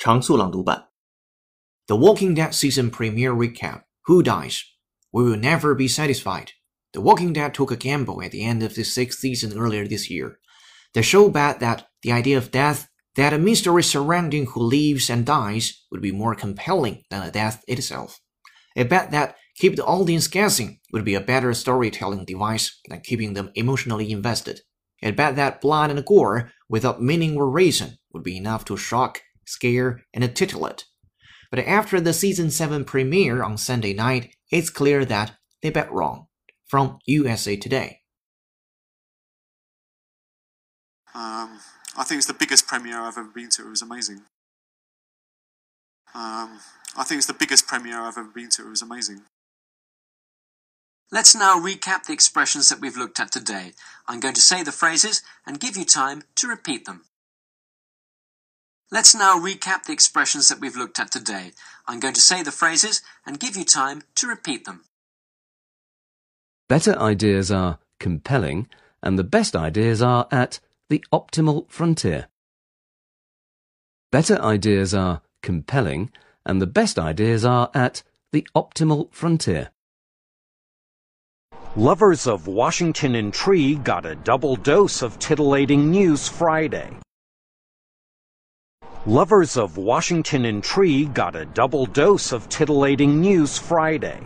常速朗读版。The Walking Dead season premiere recap Who Dies? We Will Never Be Satisfied. The Walking Dead took a gamble at the end of the sixth season earlier this year. The show bet that the idea of death, that a mystery surrounding who lives and dies, would be more compelling than the death itself. It bet that keep the audience guessing would be a better storytelling device than keeping them emotionally invested. It bet that blood and gore, without meaning or reason, would be enough to shock scare, and titillate. But after the season 7 premiere on Sunday night, it's clear that they bet wrong. From USA Today. Um, I think it's the biggest premiere I've ever been to. It was amazing. Um, I think it's the biggest premiere I've ever been to. It was amazing. Let's now recap the expressions that we've looked at today. I'm going to say the phrases and give you time to repeat them. Let's now recap the expressions that we've looked at today. I'm going to say the phrases and give you time to repeat them. Better ideas are compelling, and the best ideas are at the optimal frontier. Better ideas are compelling, and the best ideas are at the optimal frontier. Lovers of Washington intrigue got a double dose of titillating news Friday. Lovers of Washington intrigue got a double dose of titillating news Friday.